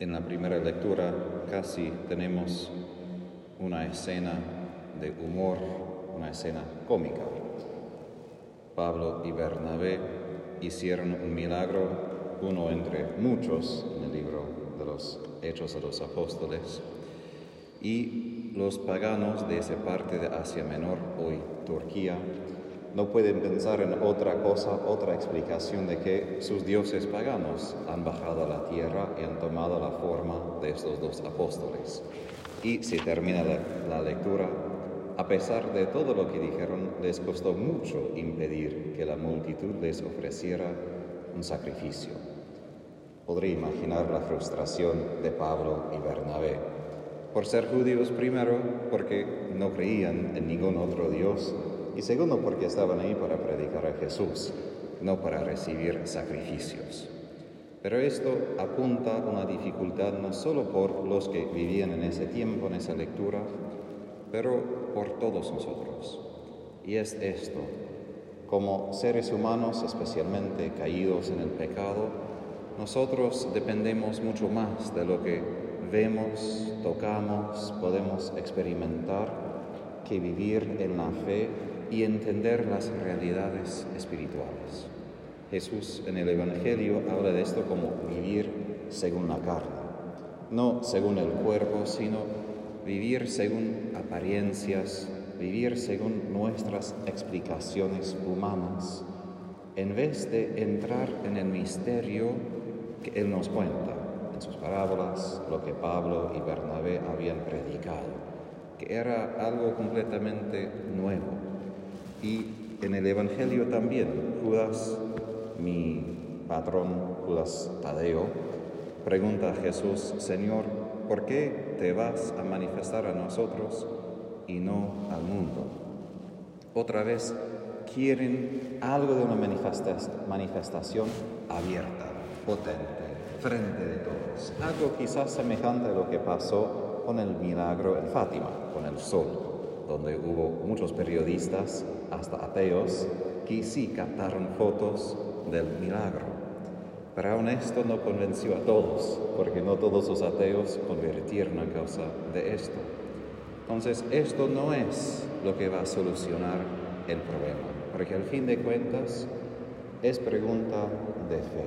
En la primera lectura casi tenemos una escena de humor, una escena cómica. Pablo y Bernabé hicieron un milagro, uno entre muchos en el libro de los Hechos de los Apóstoles, y los paganos de esa parte de Asia Menor, hoy Turquía, no pueden pensar en otra cosa, otra explicación de que sus dioses paganos han bajado a la tierra y han tomado la forma de estos dos apóstoles. Y si termina la, la lectura, a pesar de todo lo que dijeron, les costó mucho impedir que la multitud les ofreciera un sacrificio. Podría imaginar la frustración de Pablo y Bernabé. Por ser judíos primero, porque no creían en ningún otro Dios, y segundo porque estaban ahí para predicar a Jesús, no para recibir sacrificios. Pero esto apunta a una dificultad no solo por los que vivían en ese tiempo, en esa lectura, pero por todos nosotros. Y es esto, como seres humanos especialmente caídos en el pecado, nosotros dependemos mucho más de lo que vemos, tocamos, podemos experimentar, que vivir en la fe y entender las realidades espirituales. Jesús en el Evangelio habla de esto como vivir según la carne, no según el cuerpo, sino vivir según apariencias, vivir según nuestras explicaciones humanas, en vez de entrar en el misterio que Él nos cuenta en sus parábolas, lo que Pablo y Bernabé habían predicado, que era algo completamente nuevo y en el Evangelio también, Judas, mi patrón, Judas Tadeo, pregunta a Jesús, Señor, ¿por qué te vas a manifestar a nosotros y no al mundo? Otra vez, quieren algo de una manifestación abierta, potente, frente de todos. Algo quizás semejante a lo que pasó con el milagro en Fátima, con el sol donde hubo muchos periodistas, hasta ateos, que sí captaron fotos del milagro. Pero aún esto no convenció a todos, porque no todos los ateos convirtieron a causa de esto. Entonces, esto no es lo que va a solucionar el problema, porque al fin de cuentas es pregunta de fe.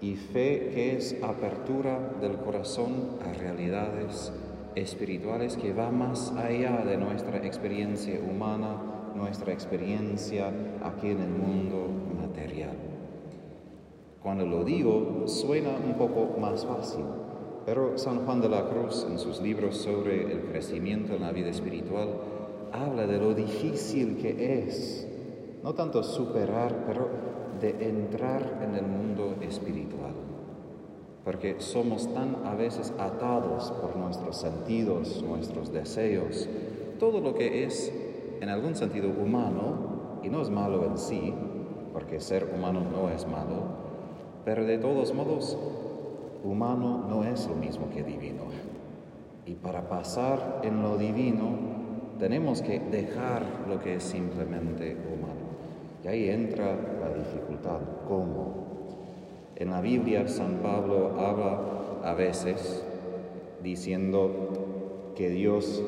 Y fe que es apertura del corazón a realidades espirituales que va más allá de nuestra experiencia humana, nuestra experiencia aquí en el mundo material. Cuando lo digo, suena un poco más fácil, pero San Juan de la Cruz en sus libros sobre el crecimiento en la vida espiritual habla de lo difícil que es, no tanto superar, pero de entrar en el mundo espiritual porque somos tan a veces atados por nuestros sentidos, nuestros deseos, todo lo que es en algún sentido humano, y no es malo en sí, porque ser humano no es malo, pero de todos modos, humano no es lo mismo que divino. Y para pasar en lo divino, tenemos que dejar lo que es simplemente humano. Y ahí entra la dificultad. ¿Cómo? En la Biblia San Pablo habla a veces diciendo que Dios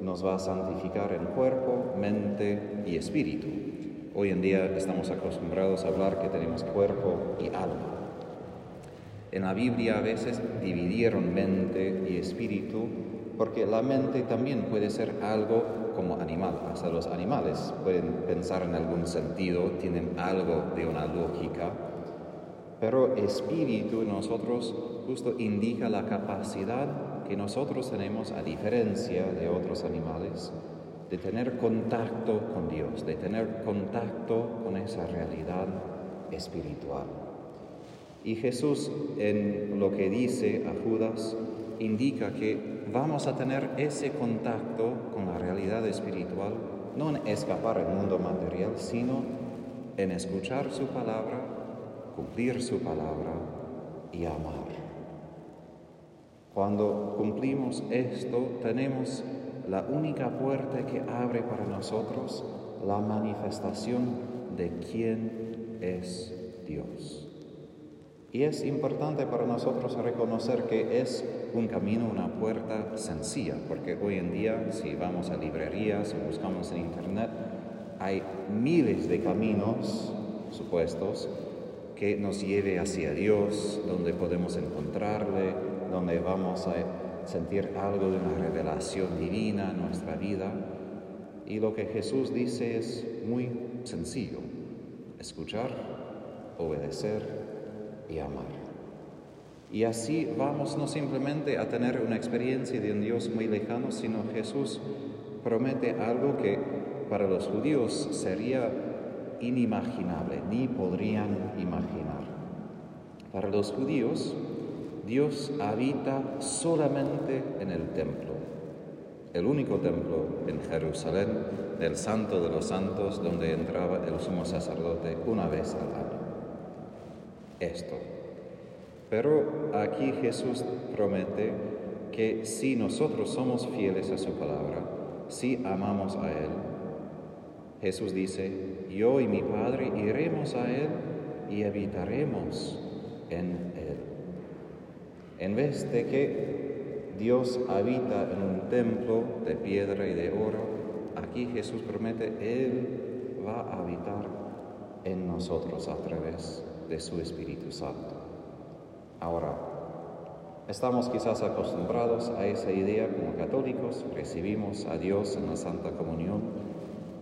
nos va a santificar en cuerpo, mente y espíritu. Hoy en día estamos acostumbrados a hablar que tenemos cuerpo y alma. En la Biblia a veces dividieron mente y espíritu porque la mente también puede ser algo como animal. Hasta los animales pueden pensar en algún sentido, tienen algo de una lógica pero espíritu en nosotros justo indica la capacidad que nosotros tenemos, a diferencia de otros animales, de tener contacto con Dios, de tener contacto con esa realidad espiritual. Y Jesús en lo que dice a Judas indica que vamos a tener ese contacto con la realidad espiritual, no en escapar al mundo material, sino en escuchar su palabra cumplir su palabra y amar. Cuando cumplimos esto, tenemos la única puerta que abre para nosotros la manifestación de quién es Dios. Y es importante para nosotros reconocer que es un camino, una puerta sencilla, porque hoy en día si vamos a librerías o buscamos en internet, hay miles de caminos supuestos que nos lleve hacia Dios, donde podemos encontrarle, donde vamos a sentir algo de una revelación divina en nuestra vida. Y lo que Jesús dice es muy sencillo, escuchar, obedecer y amar. Y así vamos no simplemente a tener una experiencia de un Dios muy lejano, sino Jesús promete algo que para los judíos sería inimaginable, ni podrían imaginar. Para los judíos, Dios habita solamente en el templo, el único templo en Jerusalén, el santo de los santos, donde entraba el sumo sacerdote una vez al año. Esto. Pero aquí Jesús promete que si nosotros somos fieles a su palabra, si amamos a Él, Jesús dice, yo y mi Padre iremos a Él y habitaremos en Él. En vez de que Dios habita en un templo de piedra y de oro, aquí Jesús promete, Él va a habitar en nosotros a través de su Espíritu Santo. Ahora, estamos quizás acostumbrados a esa idea como católicos, recibimos a Dios en la Santa Comunión,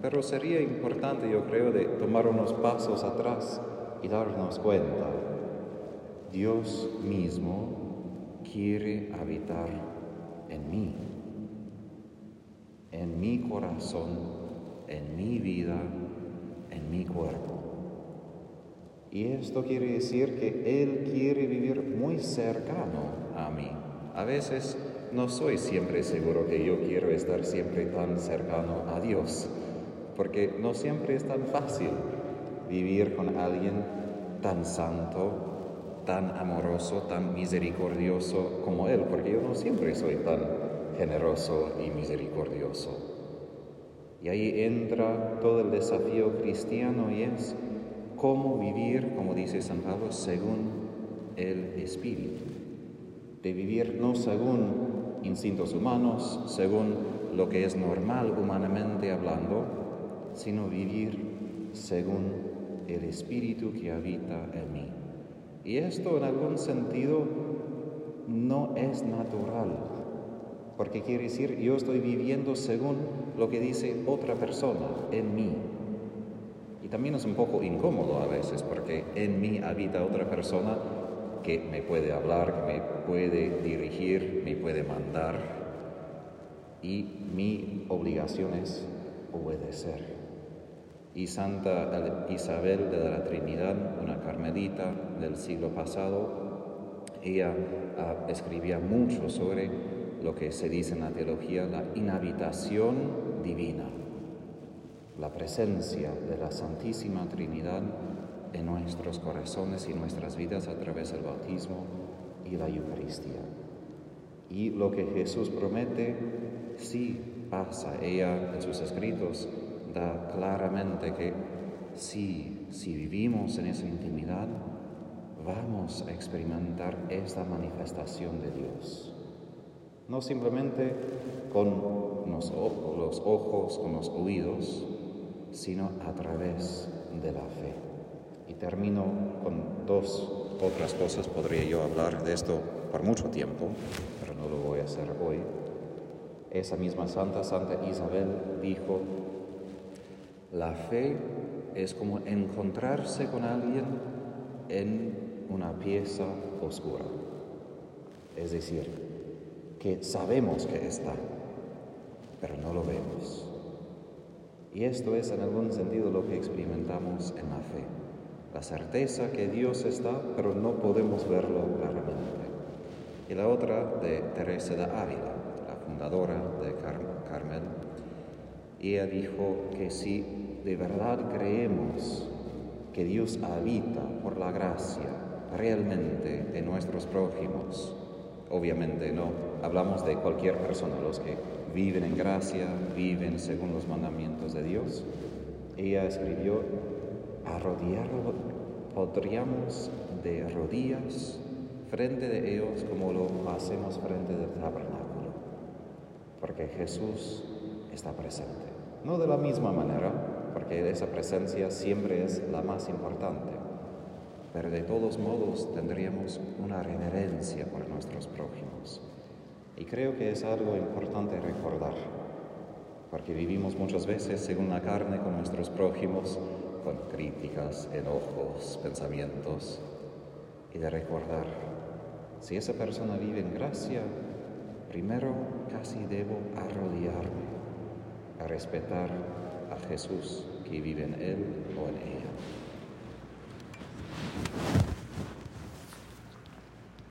pero sería importante, yo creo, de tomar unos pasos atrás y darnos cuenta. Dios mismo quiere habitar en mí, en mi corazón, en mi vida, en mi cuerpo. Y esto quiere decir que Él quiere vivir muy cercano a mí. A veces no soy siempre seguro que yo quiero estar siempre tan cercano a Dios porque no siempre es tan fácil vivir con alguien tan santo, tan amoroso, tan misericordioso como Él, porque yo no siempre soy tan generoso y misericordioso. Y ahí entra todo el desafío cristiano y es cómo vivir, como dice San Pablo, según el Espíritu. De vivir no según instintos humanos, según lo que es normal humanamente hablando, sino vivir según el Espíritu que habita en mí. Y esto en algún sentido no es natural, porque quiere decir yo estoy viviendo según lo que dice otra persona en mí. Y también es un poco incómodo a veces, porque en mí habita otra persona que me puede hablar, que me puede dirigir, me puede mandar. Y mi obligación es obedecer y Santa Isabel de la Trinidad, una carmelita del siglo pasado, ella ah, escribía mucho sobre lo que se dice en la teología, la inhabitación divina, la presencia de la Santísima Trinidad en nuestros corazones y nuestras vidas a través del bautismo y la Eucaristía. Y lo que Jesús promete, sí pasa. Ella en sus escritos da claramente que si, si vivimos en esa intimidad, vamos a experimentar esta manifestación de Dios. No simplemente con los, ojos, con los oídos, sino a través de la fe. Y termino con dos otras cosas. Podría yo hablar de esto por mucho tiempo, pero no lo voy a hacer hoy. Esa misma santa, Santa Isabel, dijo, la fe es como encontrarse con alguien en una pieza oscura. Es decir, que sabemos que está, pero no lo vemos. Y esto es en algún sentido lo que experimentamos en la fe. La certeza que Dios está, pero no podemos verlo claramente. Y la otra de Teresa de Ávila, la fundadora de Carmel, ella dijo que si de verdad creemos que Dios habita por la gracia realmente en nuestros prójimos, obviamente no hablamos de cualquier persona, los que viven en gracia, viven según los mandamientos de Dios. Ella escribió, arrodillarlo podríamos de rodillas frente de ellos como lo hacemos frente del tabernáculo, porque Jesús está presente. No de la misma manera, porque esa presencia siempre es la más importante, pero de todos modos tendríamos una reverencia por nuestros prójimos. Y creo que es algo importante recordar, porque vivimos muchas veces según la carne con nuestros prójimos, con críticas, enojos, pensamientos, y de recordar, si esa persona vive en gracia, primero casi debo arrodillarme a respetar a Jesús que vive en él o en ella.